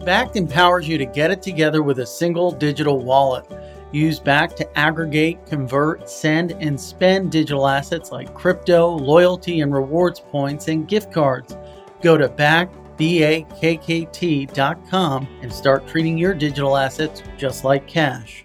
Bakkt empowers you to get it together with a single digital wallet. Use Bakkt to aggregate, convert, send, and spend digital assets like crypto, loyalty and rewards points, and gift cards. Go to bakkt.com and start treating your digital assets just like cash.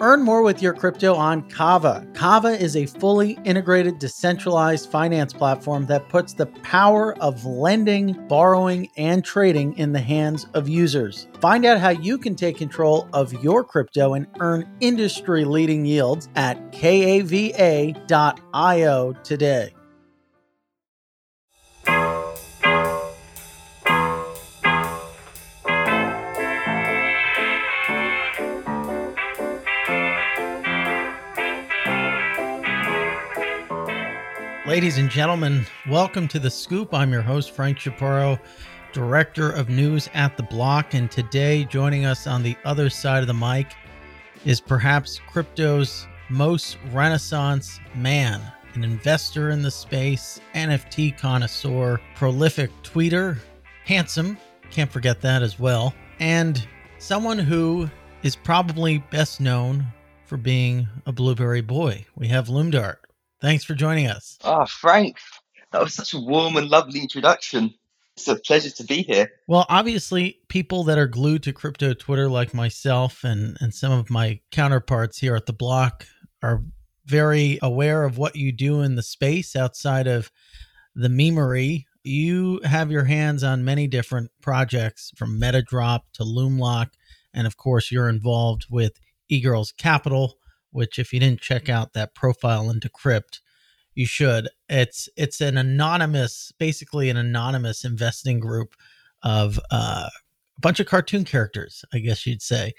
Earn more with your crypto on Kava. Kava is a fully integrated, decentralized finance platform that puts the power of lending, borrowing, and trading in the hands of users. Find out how you can take control of your crypto and earn industry leading yields at kava.io today. Ladies and gentlemen, welcome to The Scoop. I'm your host, Frank Chaparro, Director of News at The Block. And today, joining us on the other side of the mic is perhaps crypto's most renaissance man, an investor in the space, NFT connoisseur, prolific tweeter, handsome, can't forget that as well, and someone who is probably best known for being a blueberry boy. We have Loomdart. Thanks for joining us. Ah, Frank, that was such a warm and lovely introduction. It's a pleasure to be here. Well, obviously, people that are glued to crypto Twitter, like myself and, and some of my counterparts here at the block, are very aware of what you do in the space outside of the memery. You have your hands on many different projects from MetaDrop to Loomlock. And of course, you're involved with eGirls Capital, which if you didn't check out that profile into Crypt, you should. It's it's an anonymous, basically an anonymous investing group of uh, a bunch of cartoon characters, I guess you'd say.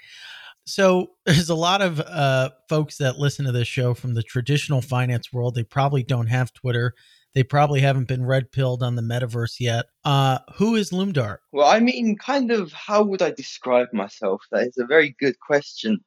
So there's a lot of uh, folks that listen to this show from the traditional finance world. They probably don't have Twitter. They probably haven't been red pilled on the metaverse yet. Uh, who is Loomdart? Well, I mean, kind of, how would I describe myself? That is a very good question.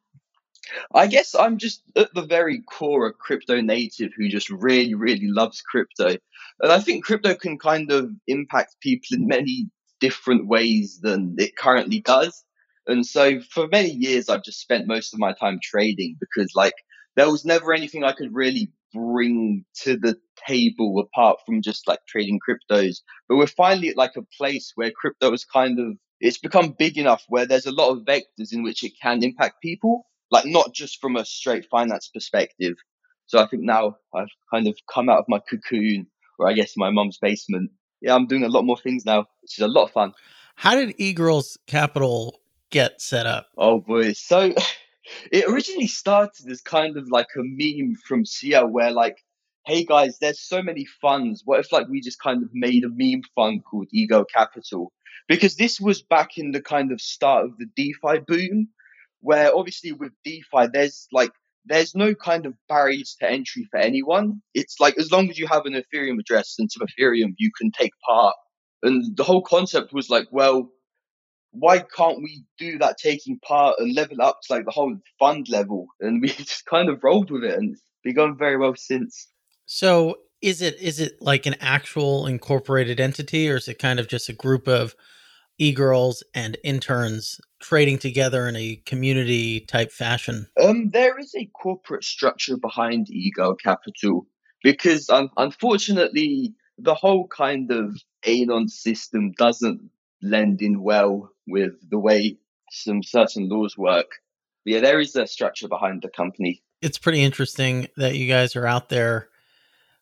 I guess I'm just at the very core a crypto native who just really, really loves crypto. And I think crypto can kind of impact people in many different ways than it currently does. And so for many years, I've just spent most of my time trading because like there was never anything I could really bring to the table apart from just like trading cryptos. But we're finally at like a place where crypto is kind of, it's become big enough where there's a lot of vectors in which it can impact people like not just from a straight finance perspective. So I think now I've kind of come out of my cocoon, or I guess my mum's basement. Yeah, I'm doing a lot more things now, which is a lot of fun. How did eGirls Capital get set up? Oh boy, so it originally started as kind of like a meme from SIA where like, hey guys, there's so many funds. What if like we just kind of made a meme fund called eGirl Capital? Because this was back in the kind of start of the DeFi boom where obviously with DeFi, there's like there's no kind of barriers to entry for anyone. It's like as long as you have an Ethereum address and some Ethereum, you can take part. And the whole concept was like, well, why can't we do that taking part and level up to like the whole fund level? And we just kind of rolled with it and it's been going very well since. So is it is it like an actual incorporated entity or is it kind of just a group of e-girls and interns trading together in a community type fashion? Um, there is a corporate structure behind eGirl Capital because um, unfortunately the whole kind of Anon system doesn't blend in well with the way some certain laws work. But yeah, there is a structure behind the company. It's pretty interesting that you guys are out there.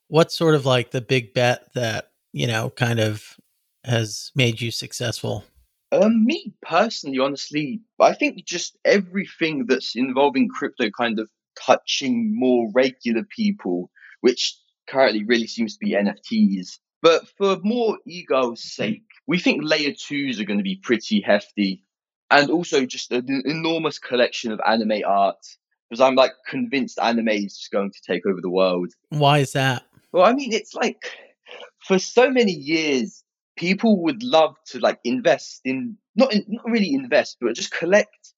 What's sort of like the big bet that, you know, kind of has made you successful? Um, me personally, honestly, I think just everything that's involving crypto kind of touching more regular people, which currently really seems to be NFTs. But for more ego's sake, we think layer twos are going to be pretty hefty. And also just an enormous collection of anime art. because I'm like convinced anime is just going to take over the world. Why is that? Well, I mean, it's like for so many years, people would love to like invest in not in, not really invest, but just collect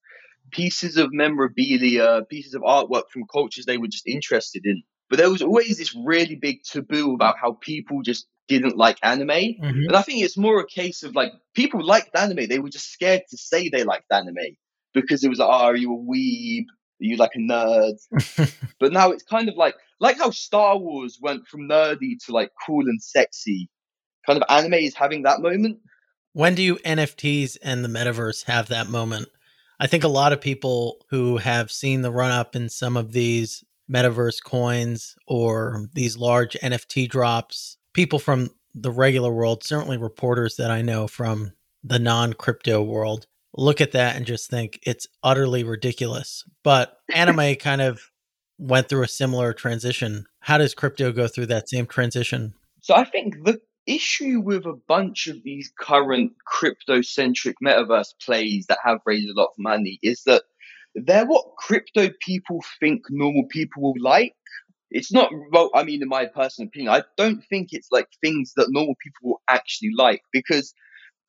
pieces of memorabilia, pieces of artwork from cultures they were just interested in. But there was always this really big taboo about how people just didn't like anime. Mm-hmm. And I think it's more a case of like people liked anime. They were just scared to say they liked anime because it was like, oh, are you a weeb? Are you like a nerd? but now it's kind of like like how Star Wars went from nerdy to like cool and sexy. Kind of anime is having that moment. When do you NFTs and the metaverse have that moment? I think a lot of people who have seen the run up in some of these metaverse coins or these large NFT drops, people from the regular world, certainly reporters that I know from the non crypto world, look at that and just think it's utterly ridiculous. But anime kind of went through a similar transition. How does crypto go through that same transition? So I think the issue with a bunch of these current crypto centric metaverse plays that have raised a lot of money is that they're what crypto people think normal people will like. It's not, well, I mean, in my personal opinion, I don't think it's like things that normal people will actually like because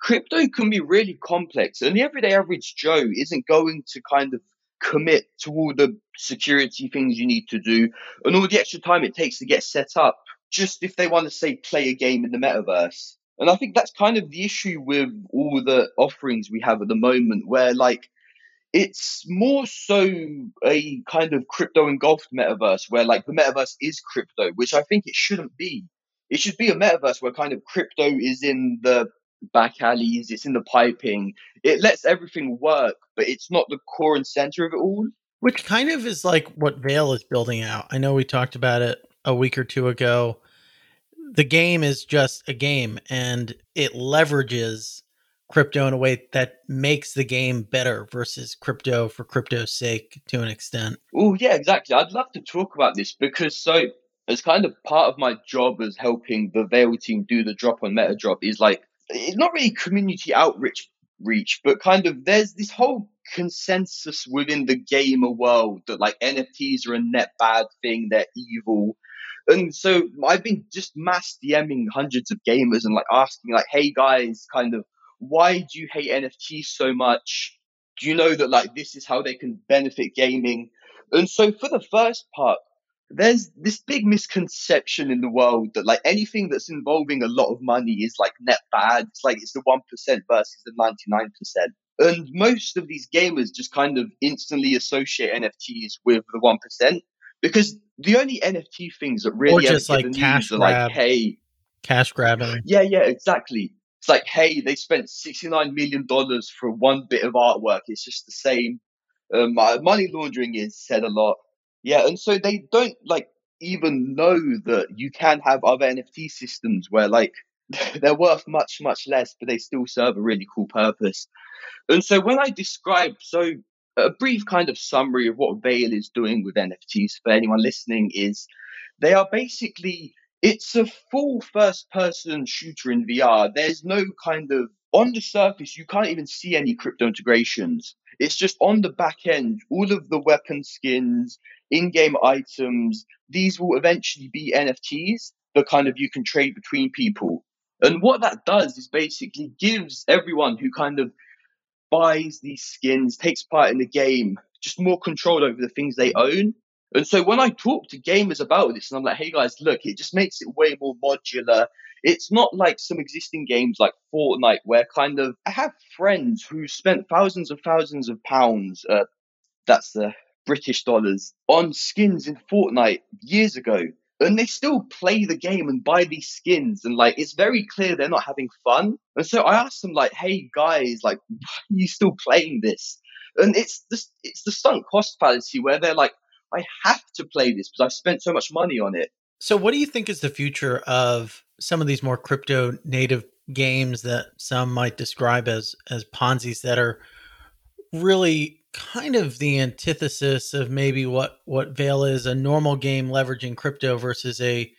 crypto can be really complex and the everyday average Joe isn't going to kind of commit to all the security things you need to do and all the extra time it takes to get set up just if they want to say play a game in the metaverse. And I think that's kind of the issue with all the offerings we have at the moment, where like it's more so a kind of crypto engulfed metaverse where like the metaverse is crypto, which I think it shouldn't be. It should be a metaverse where kind of crypto is in the back alleys, it's in the piping. It lets everything work, but it's not the core and center of it all. Which kind of is like what VAIL is building out. I know we talked about it a week or two ago. The game is just a game and it leverages crypto in a way that makes the game better versus crypto for crypto's sake to an extent. Oh, yeah, exactly. I'd love to talk about this because so as kind of part of my job as helping the VAIL team do the drop on MetaDrop is like it's not really community outreach reach, but kind of there's this whole consensus within the gamer world that like NFTs are a net bad thing, they're evil. And so I've been just mass DMing hundreds of gamers and like asking like, hey guys, kind of why do you hate NFTs so much? Do you know that like this is how they can benefit gaming? And so for the first part, there's this big misconception in the world that like anything that's involving a lot of money is like net bad. It's like it's the one percent versus the ninety nine percent. And most of these gamers just kind of instantly associate NFTs with the one percent because the only NFT things that really or just like cash grab, like hey, cash grabbing. Yeah, yeah, exactly. It's like, hey, they spent $69 million for one bit of artwork. It's just the same. Um, money laundering is said a lot. Yeah, and so they don't like even know that you can have other NFT systems where like they're worth much, much less, but they still serve a really cool purpose. And so when I describe, so a brief kind of summary of what VAIL is doing with NFTs for anyone listening is they are basically it's a full first person shooter in VR. There's no kind of on the surface, you can't even see any crypto integrations. It's just on the back end, all of the weapon skins, in game items, these will eventually be NFTs that kind of you can trade between people. And what that does is basically gives everyone who kind of buys these skins, takes part in the game, just more control over the things they own. And so when I talk to gamers about this, and I'm like, hey guys, look, it just makes it way more modular. It's not like some existing games like Fortnite, where kind of I have friends who spent thousands and thousands of pounds, uh, that's the British dollars, on skins in Fortnite years ago. And they still play the game and buy these skins, and like it's very clear they're not having fun. And so I asked them, like, "Hey guys, like, why are you still playing this?" And it's this, it's the sunk cost fallacy where they're like, I have to play this because I've spent so much money on it. So, what do you think is the future of some of these more crypto native games that some might describe as as Ponzi's that are really kind of the antithesis of maybe what what VAIL is a normal game leveraging crypto versus a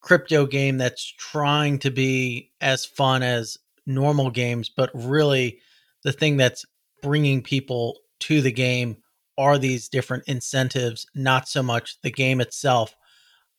crypto game that's trying to be as fun as normal games, but really the thing that's bringing people to the game are these different incentives, not so much the game itself.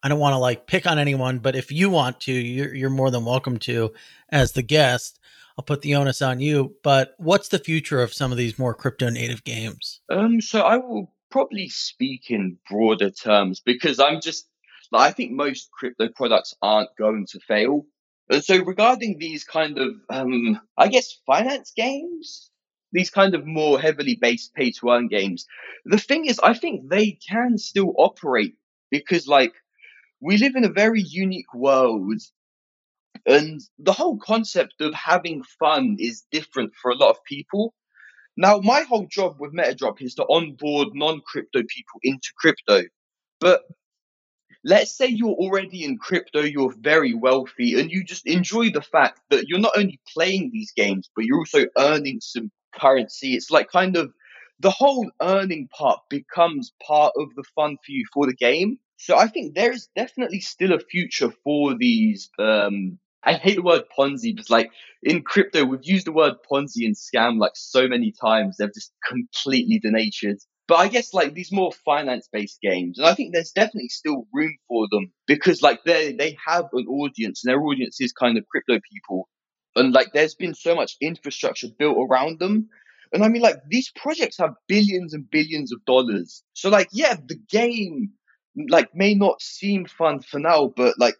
I don't want to like pick on anyone, but if you want to, you're, you're more than welcome to as the guest. I'll put the onus on you. But what's the future of some of these more crypto native games? Um, so I will probably speak in broader terms because I'm just like, I think most crypto products aren't going to fail. And so regarding these kind of, um, I guess, finance games, these kind of more heavily based pay to earn games, the thing is, I think they can still operate because, like, we live in a very unique world and the whole concept of having fun is different for a lot of people. Now, my whole job with MetaDrop is to onboard non crypto people into crypto. But let's say you're already in crypto, you're very wealthy, and you just enjoy the fact that you're not only playing these games, but you're also earning some currency. It's like kind of the whole earning part becomes part of the fun for you for the game. So I think there is definitely still a future for these. Um, I hate the word Ponzi, but like in crypto, we've used the word Ponzi and scam like so many times. They've just completely denatured. But I guess like these more finance based games, and I think there's definitely still room for them because like they they have an audience, and their audience is kind of crypto people, and like there's been so much infrastructure built around them. And I mean, like these projects have billions and billions of dollars. So like, yeah, the game like may not seem fun for now, but like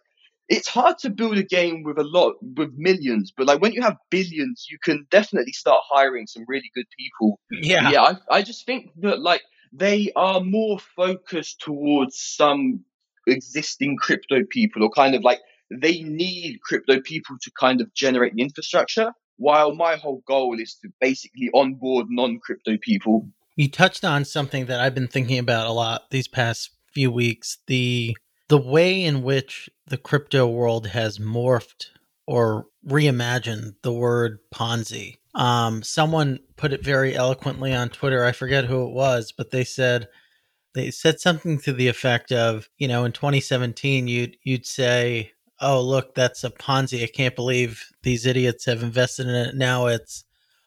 it's hard to build a game with a lot with millions, but like when you have billions, you can definitely start hiring some really good people. Yeah, yeah. I, I just think that like they are more focused towards some existing crypto people, or kind of like they need crypto people to kind of generate the infrastructure. While my whole goal is to basically onboard non-crypto people. You touched on something that I've been thinking about a lot these past few weeks. The the way in which the crypto world has morphed or reimagined the word Ponzi. Um, someone put it very eloquently on Twitter. I forget who it was, but they said they said something to the effect of, you know, in 2017, you'd you'd say, "Oh, look, that's a Ponzi. I can't believe these idiots have invested in it." Now it's,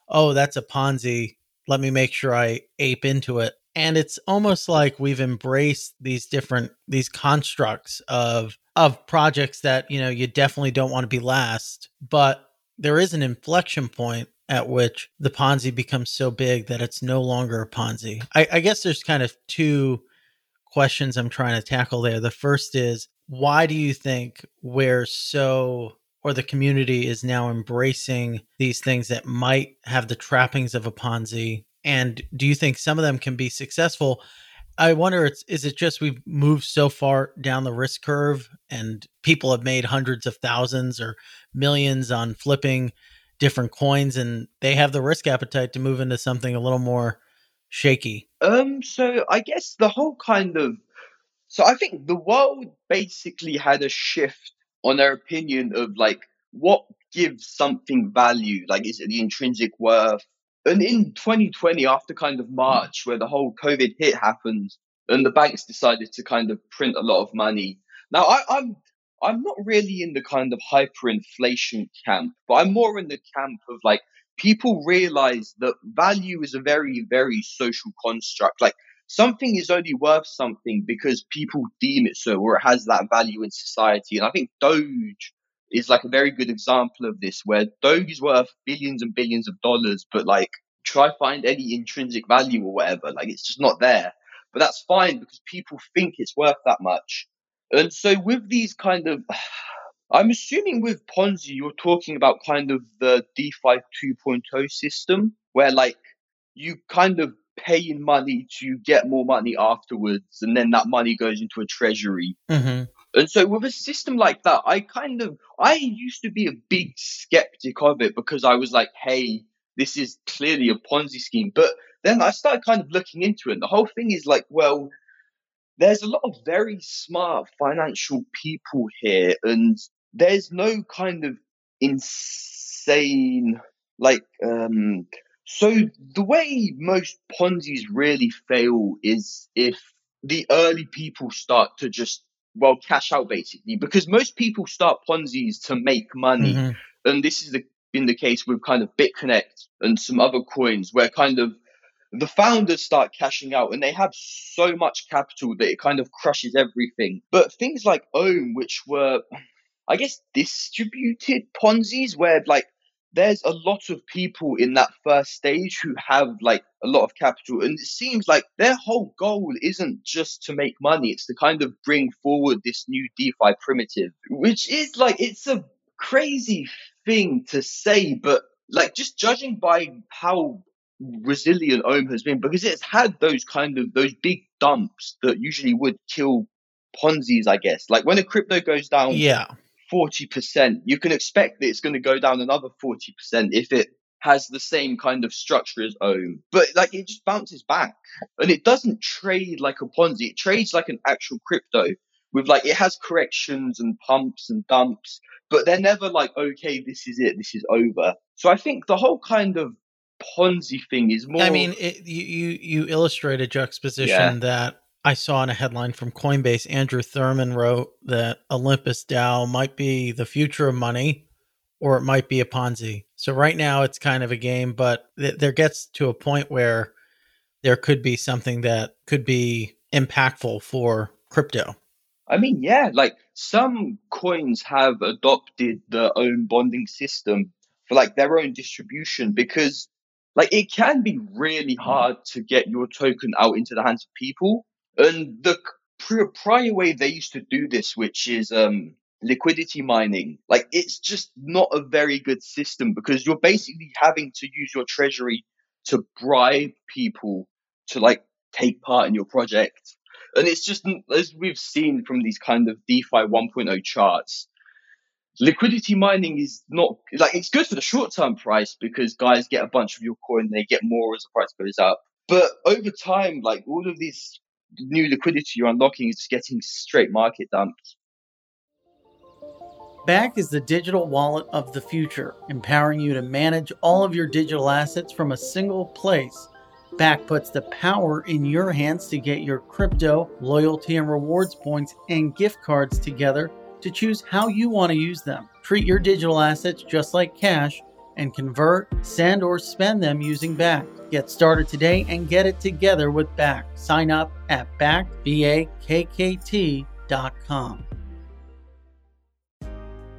"Oh, that's a Ponzi. Let me make sure I ape into it." And it's almost like we've embraced these different these constructs of of projects that you know you definitely don't want to be last but there is an inflection point at which the ponzi becomes so big that it's no longer a ponzi. I, I guess there's kind of two questions i'm trying to tackle there. The first is why do you think we're so or the community is now embracing these things that might have the trappings of a ponzi and do you think some of them can be successful? I wonder, it's, is it just we've moved so far down the risk curve and people have made hundreds of thousands or millions on flipping different coins and they have the risk appetite to move into something a little more shaky? Um, so I guess the whole kind of so I think the world basically had a shift on their opinion of like what gives something value. Like, is it the intrinsic worth? And in 2020, after kind of March, where the whole COVID hit happened, and the banks decided to kind of print a lot of money. Now, I, I'm I'm not really in the kind of hyperinflation camp, but I'm more in the camp of like people realize that value is a very, very social construct. Like something is only worth something because people deem it so, or it has that value in society. And I think Doge is like a very good example of this, where Doge is worth billions and billions of dollars, but like try find any intrinsic value or whatever, like it's just not there. But that's fine because people think it's worth that much. And so with these kind of I'm assuming with Ponzi, you're talking about kind of the DeFi 2.0 system where like you kind of pay in money to get more money afterwards, and then that money goes into a treasury. Mm-hmm. And so with a system like that, I kind of I used to be a big skeptic of it because I was like, hey, this is clearly a Ponzi scheme. But then I started kind of looking into it. And the whole thing is like, well, there's a lot of very smart financial people here, and there's no kind of insane like um so the way most Ponzi's really fail is if the early people start to just well cash out basically because most people start Ponzi's to make money, mm-hmm. and this is the, been the case with kind of BitConnect and some other coins where kind of the founders start cashing out and they have so much capital that it kind of crushes everything. But things like Ohm, which were, I guess, distributed Ponzi's, where like there's a lot of people in that first stage who have like a lot of capital and it seems like their whole goal isn't just to make money it's to kind of bring forward this new defi primitive which is like it's a crazy thing to say but like just judging by how resilient ohm has been because it's had those kind of those big dumps that usually would kill ponzi's i guess. Like when a crypto goes down yeah 40%, you can expect that it's going to go down another 40% if it has the same kind of structure as Ohm. But like it just bounces back. And it doesn't trade like a Ponzi. It trades like an actual crypto with like it has corrections and pumps and dumps, but they're never like, okay, this is it, this is over. So I think the whole kind of Ponzi thing is more I mean, it, you you you illustrate a juxtaposition Yeah. that I saw in a headline from Coinbase. Andrew Thurman wrote that Olympus DAO might be the future of money, or it might be a Ponzi. So right now it's kind of a game, but th- there gets to a point where there could be something that could be impactful for crypto. I mean, yeah, like some coins have adopted their own bonding system for like their own distribution because like it can be really hard to get your token out into the hands of people. And the prior way they used to do this, which is um liquidity mining, like it's just not a very good system because you're basically having to use your treasury to bribe people to like take part in your project. And it's just, as we've seen from these kind of DeFi 1.0 charts, liquidity mining is not like it's good for the short term price because guys get a bunch of your coin, they get more as the price goes up. But over time, like all of these new liquidity you're unlocking is getting straight market dumped. Bakkt is the digital wallet of the future, empowering you to manage all of your digital assets from a single place. Bakkt puts the power in your hands to get your crypto, loyalty, and rewards points and gift cards together to choose how you want to use them. Treat your digital assets just like cash and convert, send, or spend them using Bakkt. Get started today and get it together with Bakkt. Sign up at backbakkt.com.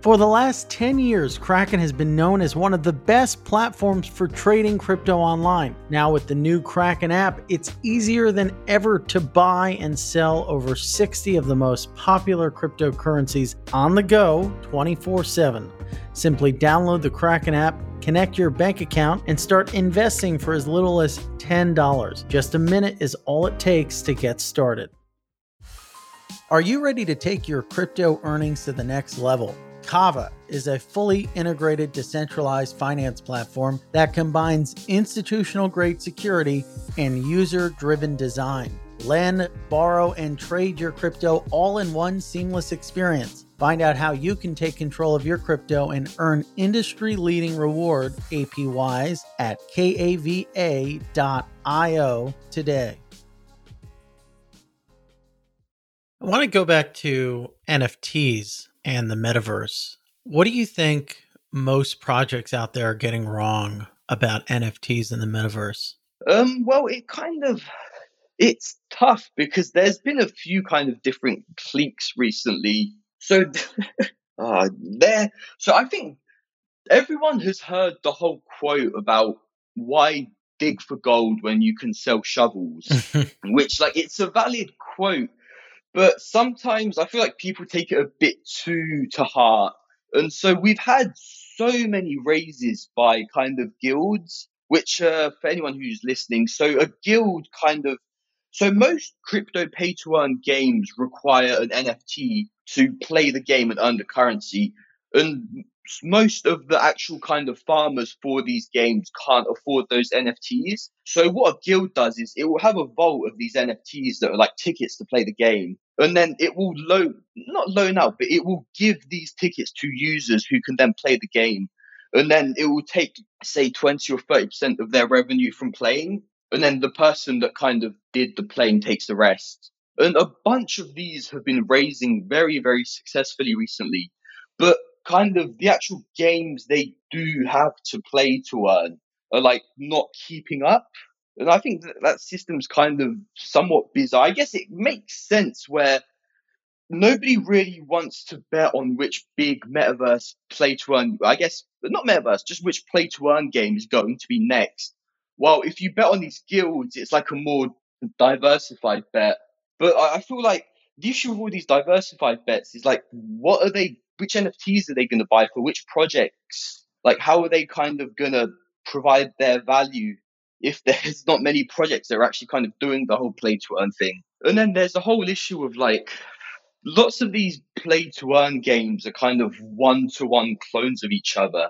For the last 10 years, Kraken has been known as one of the best platforms for trading crypto online. Now, with the new Kraken app, it's easier than ever to buy and sell over 60 of the most popular cryptocurrencies on the go 24 7. Simply download the Kraken app, connect your bank account, and start investing for as little as $10. Just a minute is all it takes to get started. Are you ready to take your crypto earnings to the next level? Kava is a fully integrated decentralized finance platform that combines institutional grade security and user driven design. Lend, borrow, and trade your crypto all in one seamless experience. Find out how you can take control of your crypto and earn industry leading reward APYs at kava.io today. I want to go back to NFTs and the metaverse. What do you think most projects out there are getting wrong about NFTs and the metaverse? Um, well, it kind of it's tough because there's been a few kind of different cliques recently. So, uh, there. So I think everyone has heard the whole quote about why dig for gold when you can sell shovels, which like it's a valid quote, but sometimes I feel like people take it a bit too to heart. And so we've had so many raises by kind of guilds, which uh, for anyone who's listening, so a guild kind of so most crypto pay to earn games require an NFT to play the game and earn the currency. And most of the actual kind of farmers for these games can't afford those NFTs. So what a guild does is it will have a vault of these NFTs that are like tickets to play the game. And then it will loan, not loan out, but it will give these tickets to users who can then play the game. And then it will take, say, 20 or 30% of their revenue from playing. And then the person that kind of did the playing takes the rest. And a bunch of these have been raising very, very successfully recently. But kind of the actual games they do have to play to earn are like not keeping up. And I think that that system's kind of somewhat bizarre. I guess it makes sense where nobody really wants to bet on which big metaverse play to earn, I guess, not metaverse, just which play to earn game is going to be next. Well, if you bet on these guilds, it's like a more diversified bet. But I feel like the issue with all these diversified bets is like, what are they, which NFTs are they going to buy for which projects? Like, how are they kind of going to provide their value if there's not many projects that are actually kind of doing the whole play to earn thing? And then there's the whole issue of like, lots of these play to earn games are kind of one to one clones of each other.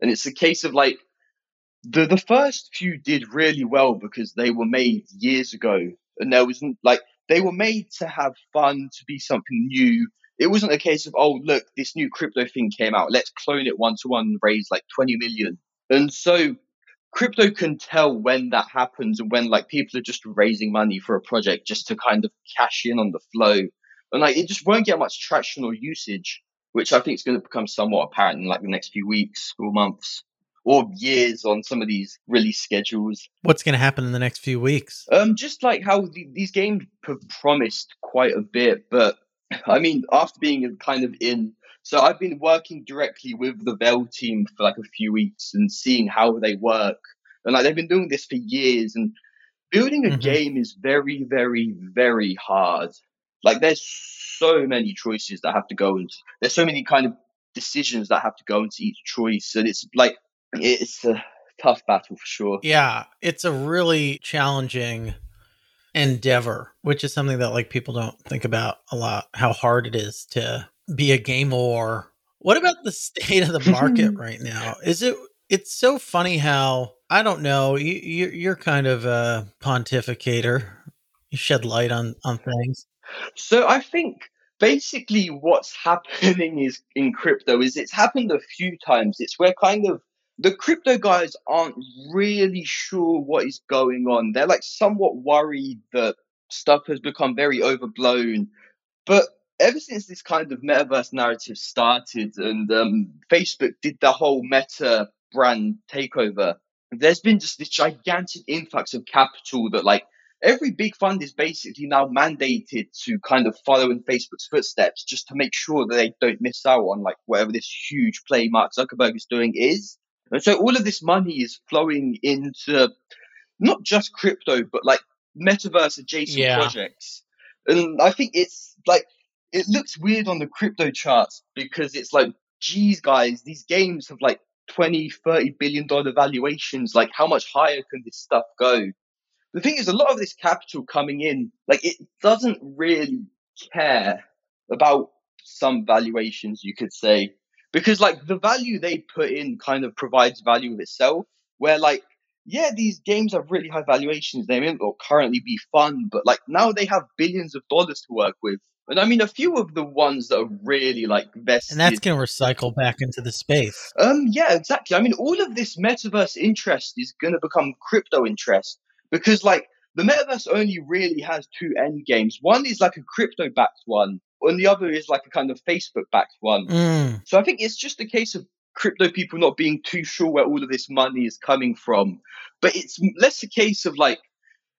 And it's a case of like the the first few did really well because they were made years ago and there wasn't like they were made to have fun, to be something new. It wasn't a case of, oh, look, this new crypto thing came out. Let's clone it one to one raise like 20 million. And so crypto can tell when that happens and when like people are just raising money for a project just to kind of cash in on the flow and like it just won't get much traction or usage, which I think is going to become somewhat apparent in like the next few weeks or months or years on some of these release schedules. What's going to happen in the next few weeks? Um, just like how the, these games have promised quite a bit, but I mean, after being kind of in, so I've been working directly with the VAIL team for like a few weeks and seeing how they work, and like they've been doing this for years, and building a mm-hmm. game is very, very, very hard. Like there's so many choices that have to go into. There's so many kind of decisions that have to go into each choice, and it's like it's a tough battle for sure. Yeah, it's a really challenging endeavor, which is something that like people don't think about a lot. How hard it is to be a game or what about the state of the market right now? Is it? It's so funny how I don't know. You, you're kind of a pontificator. You shed light on on things. So I think basically what's happening is in crypto is it's happened a few times. It's where kind of the crypto guys aren't really sure what is going on. They're like somewhat worried that stuff has become very overblown. But ever since this kind of metaverse narrative started and um, Facebook did the whole meta brand takeover, there's been just this gigantic influx of capital that like every big fund is basically now mandated to kind of follow in Facebook's footsteps just to make sure that they don't miss out on like whatever this huge play Mark Zuckerberg is doing is. And so all of this money is flowing into not just crypto, but like metaverse adjacent yeah. projects. And I think it's like, it looks weird on the crypto charts because it's like, geez, guys, these games have like 20, 30 billion dollar valuations. Like, how much higher can this stuff go? the thing is, a lot of this capital coming in, like it doesn't really care about some valuations, you could say, because like the value they put in kind of provides value of itself. Where like, yeah, these games have really high valuations. They may not currently be fun, but like now they have billions of dollars to work with. And I mean, a few of the ones that are really like vested, and that's going to recycle back into the space. Um, yeah, exactly. I mean, all of this metaverse interest is going to become crypto interest, because like the metaverse only really has two end games. One is like a crypto backed one, and the other is like a kind of Facebook backed one. Mm. So I think it's just a case of crypto people not being too sure where all of this money is coming from. But it's less a case of like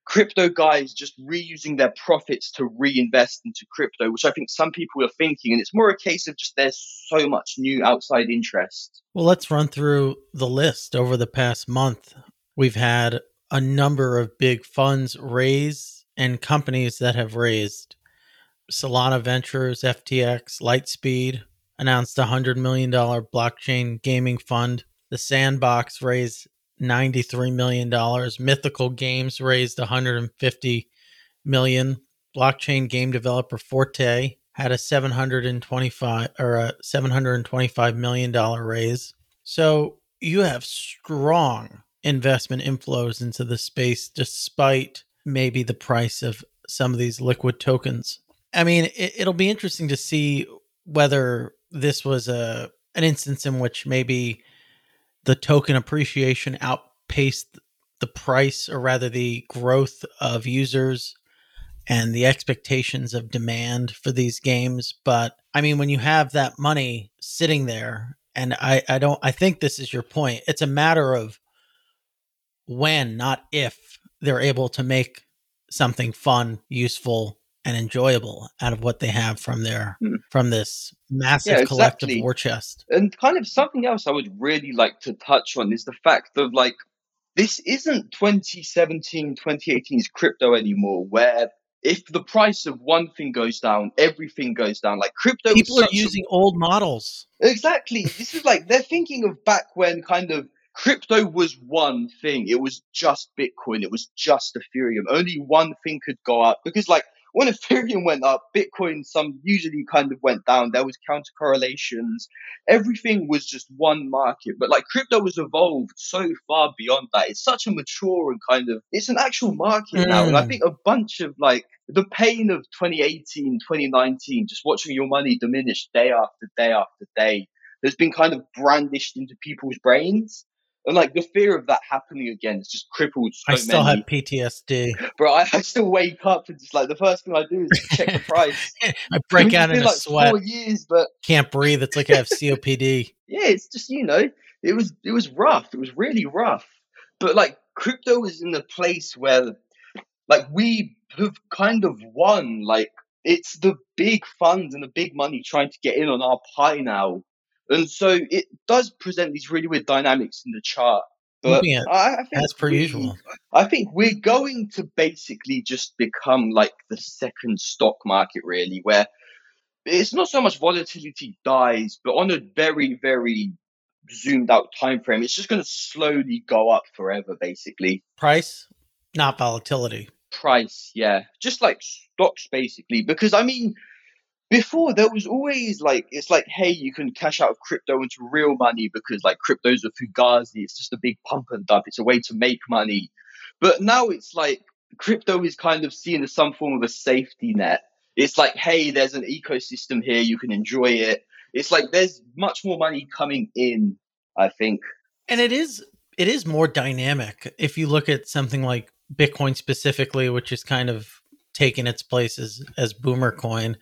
crypto guys just reusing their profits to reinvest into crypto, which I think some people are thinking. And it's more a case of just there's so much new outside interest. Well, let's run through the list over the past month. We've had a number of big funds raise and companies that have raised. Solana Ventures, FTX, Lightspeed announced a $100 million blockchain gaming fund. The Sandbox raised $93 million. Mythical Games raised 150 million. Blockchain game developer Forte had a 725 or a 725 million dollar raise. So you have strong investment inflows into the space despite maybe the price of some of these liquid tokens. I mean, it, will be interesting to see whether this was a an instance in which maybe the token appreciation outpaced the price or rather the growth of users and the expectations of demand for these games. But i mean when you have that money sitting there and i i don't i think this is your point. It's a matter of when, not if, they're able to make something fun, useful, and enjoyable out of what they have from their Hmm. from this massive Yeah, collective exactly. war chest. And kind of something else I would really like to touch on is the fact of like, this isn't 2017, 2018's crypto anymore, where if the price of one thing goes down, everything goes down. Like crypto, People are such a- using old models. Exactly. This is like they're thinking of back when kind of crypto was one thing. It was just Bitcoin. It was just Ethereum. Only one thing could go up because like when Ethereum went up, Bitcoin some usually kind of went down. There was counter correlations. Everything was just one market. But like crypto has evolved so far beyond that. It's such a mature and kind of it's an actual market now. And I Mm. think a bunch of like the pain of 2018, 2019, just watching your money diminish day after day after day has been kind of brandished into people's brains. And like the fear of that happening again has just crippled so I still many. have PTSD. Bro, I, I still wake up and just like the first thing I do is check the price. I break out in a like sweat. Four years, but Can't breathe. It's like I have COPD. yeah, it's just you know, it was it was rough. It was really rough. But like crypto is in a place where like we have kind of won. Like it's the big funds and the big money trying to get in on our pie now. And so it does present these really weird dynamics in the chart. But Moving I, I think As per we- usual. I think we're going to basically just become like the second stock market, really, where it's not so much volatility dies, but on a very, very zoomed out time frame, it's just going to slowly go up forever, basically. Price, not volatility. Price, yeah, just like stocks, basically. Because I mean, before there was always like it's like, hey, you can cash out of crypto into real money because like crypto's a fugazi, it's just a big pump and dump, it's a way to make money. But now it's like crypto is kind of seen as some form of a safety net. It's like, hey, there's an ecosystem here, you can enjoy it. It's like there's much more money coming in, I think. And it is it is more dynamic if you look at something like Bitcoin specifically, which is kind of taken its place as, as boomer coin.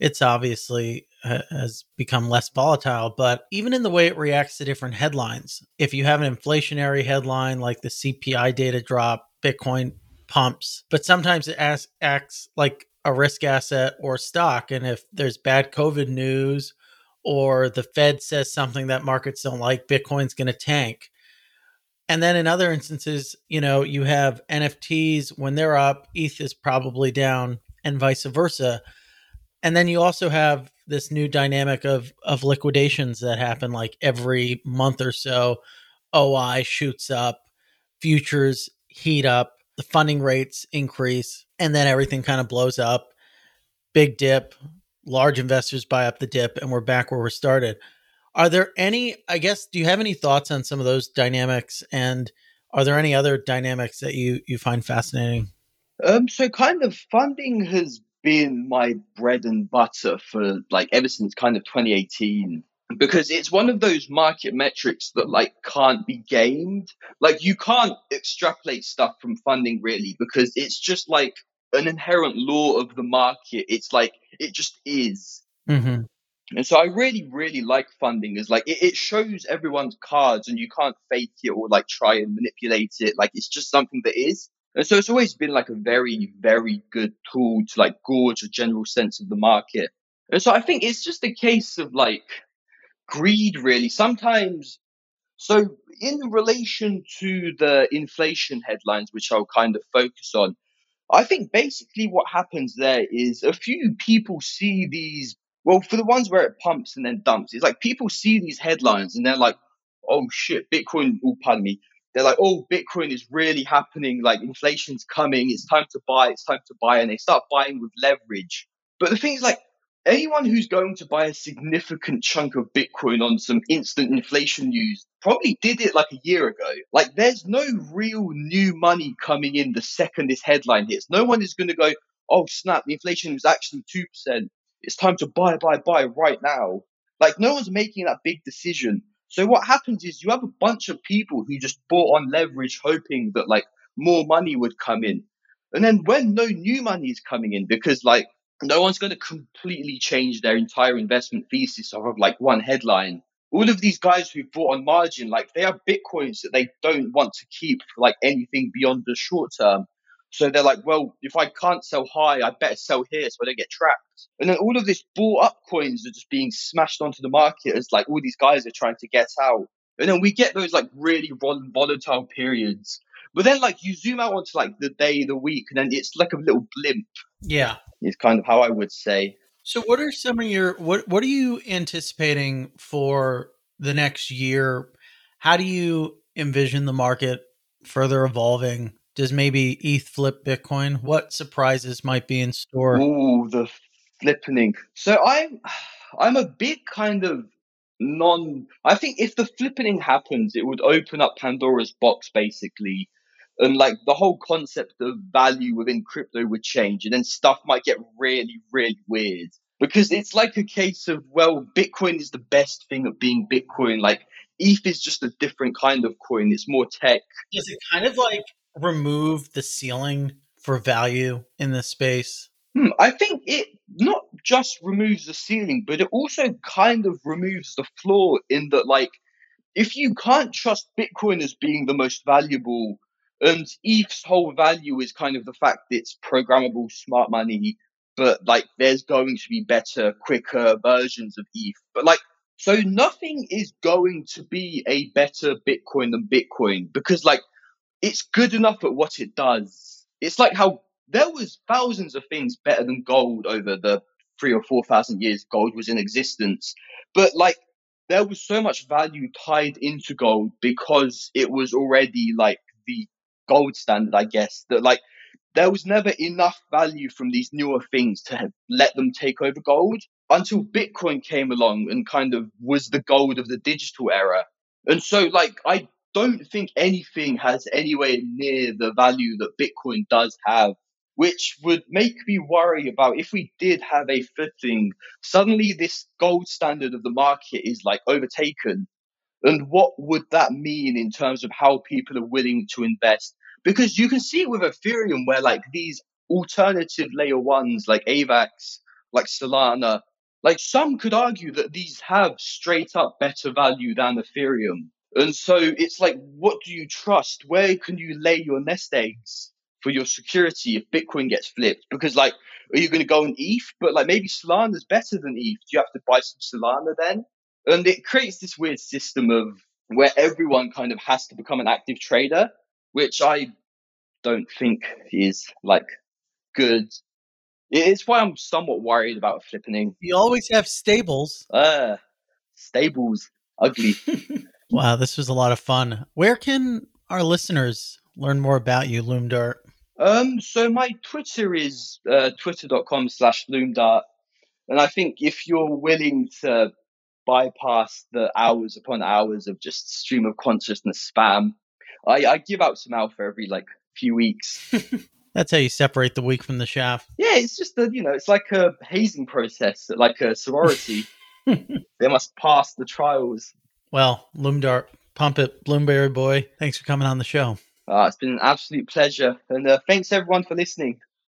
It's obviously ha- has become less volatile, but even in the way it reacts to different headlines, if you have an inflationary headline like the CPI data drop, Bitcoin pumps, but sometimes it acts, acts like a risk asset or stock. And if there's bad COVID news or the Fed says something that markets don't like, Bitcoin's going to tank. And then in other instances, you know, you have NFTs when they're up, ETH is probably down, and vice versa. And then you also have this new dynamic of of liquidations that happen like every month or so. OI shoots up, futures heat up, the funding rates increase, and then everything kind of blows up. Big dip, large investors buy up the dip, and we're back where we started. Are there any, I guess, do you have any thoughts on some of those dynamics? And are there any other dynamics that you, you find fascinating? Um, so kind of funding has been my bread and butter for like ever since kind of 2018 because it's one of those market metrics that like can't be gamed. Like you can't extrapolate stuff from funding really because it's just like an inherent law of the market. It's like it just is. Mm-hmm. And so I really, really like funding is like it, it shows everyone's cards and you can't fake it or like try and manipulate it. Like it's just something that is. And so it's always been like a very, very good tool to like gauge a general sense of the market. And so I think it's just a case of like greed really. Sometimes so in relation to the inflation headlines, which I'll kind of focus on, I think basically what happens there is a few people see these well, for the ones where it pumps and then dumps, it's like people see these headlines and they're like, oh shit, Bitcoin, oh, pardon me. They're like, oh, Bitcoin is really happening. Like inflation's coming. It's time to buy. It's time to buy. And they start buying with leverage. But the thing is like, anyone who's going to buy a significant chunk of Bitcoin on some instant inflation news probably did it like a year ago. Like there's no real new money coming in the second this headline hits. No one is going to go, oh snap, the inflation was actually 2% it's time to buy, buy, buy right now. Like no one's making that big decision. So what happens is you have a bunch of people who just bought on leverage hoping that like more money would come in. And then when no new money is coming in because like no one's going to completely change their entire investment thesis of like one headline. all of these guys who bought on margin, like they have bitcoins that they don't want to keep for like anything beyond the short term. So they're like, well, if I can't sell high, I better sell here so I don't get trapped. And then all of this bought up coins are just being smashed onto the market as like all these guys are trying to get out. And then we get those like really volatile periods. But then like you zoom out onto like the day, the week, and then it's like a little blimp. Yeah. Is kind of how I would say. So what are some of your what what are you anticipating for the next year? How do you envision the market further evolving? Does maybe ETH flip Bitcoin? What surprises might be in store? Oh, the flippening. So I'm I'm a bit kind of non I think if the flippening happens, it would open up Pandora's box basically. And like the whole concept of value within crypto would change and then stuff might get really, really weird. Because it's like a case of, well, Bitcoin is the best thing at being Bitcoin. Like ETH is just a different kind of coin. It's more tech. Does it kind of like remove the ceiling for value in this space? Hmm, I think it not just removes the ceiling, but it also kind of removes the floor in that, like, if you can't trust Bitcoin as being the most valuable, and ETH's whole value is kind of the fact that it's programmable smart money, but like there's going to be better, quicker versions of ETH. But like, so nothing is going to be a better Bitcoin than Bitcoin because like it's good enough at what it does. It's like how there was thousands of things better than gold over the three or four thousand years gold was in existence. But like there was so much value tied into gold because it was already like the gold standard, I guess, that like there was never enough value from these newer things to let them take over gold until Bitcoin came along and kind of was the gold of the digital era. And so like I don't think anything has anywhere near the value that Bitcoin does have, which would make me worry about if we did have a footing, suddenly this gold standard of the market is like overtaken. And what would that mean in terms of how people are willing to invest? Because you can see it with Ethereum where like these alternative layer ones like AVAX, like Solana, like some could argue that these have straight up better value than Ethereum. And so it's like, what do you trust? Where can you lay your nest eggs for your security if Bitcoin gets flipped? Because like, are you going to go on ETH? But like maybe Solana's better than ETH. Do you have to buy some Solana then? And it creates this weird system of where everyone kind of has to become an active trader, which I don't think is like good. It's why I'm somewhat worried about flipping. You always have stables. Uh, stables, ugly. Wow, this was a lot of fun. Where can our listeners learn more about you, Loomdart? Um, so my Twitter is uh, twitter.com slash loomdart. And I think if you're willing to bypass the hours upon hours of just stream of consciousness spam, I, I give out some alpha every like few weeks. That's how you separate the weak from the chaff. Yeah, it's just that you know, it's like a hazing process, like a sorority. they must pass the trials. Well, Loomdart, pump it, Bloomberry boy. Thanks for coming on the show. Uh, it's been an absolute pleasure. And uh, thanks everyone for listening.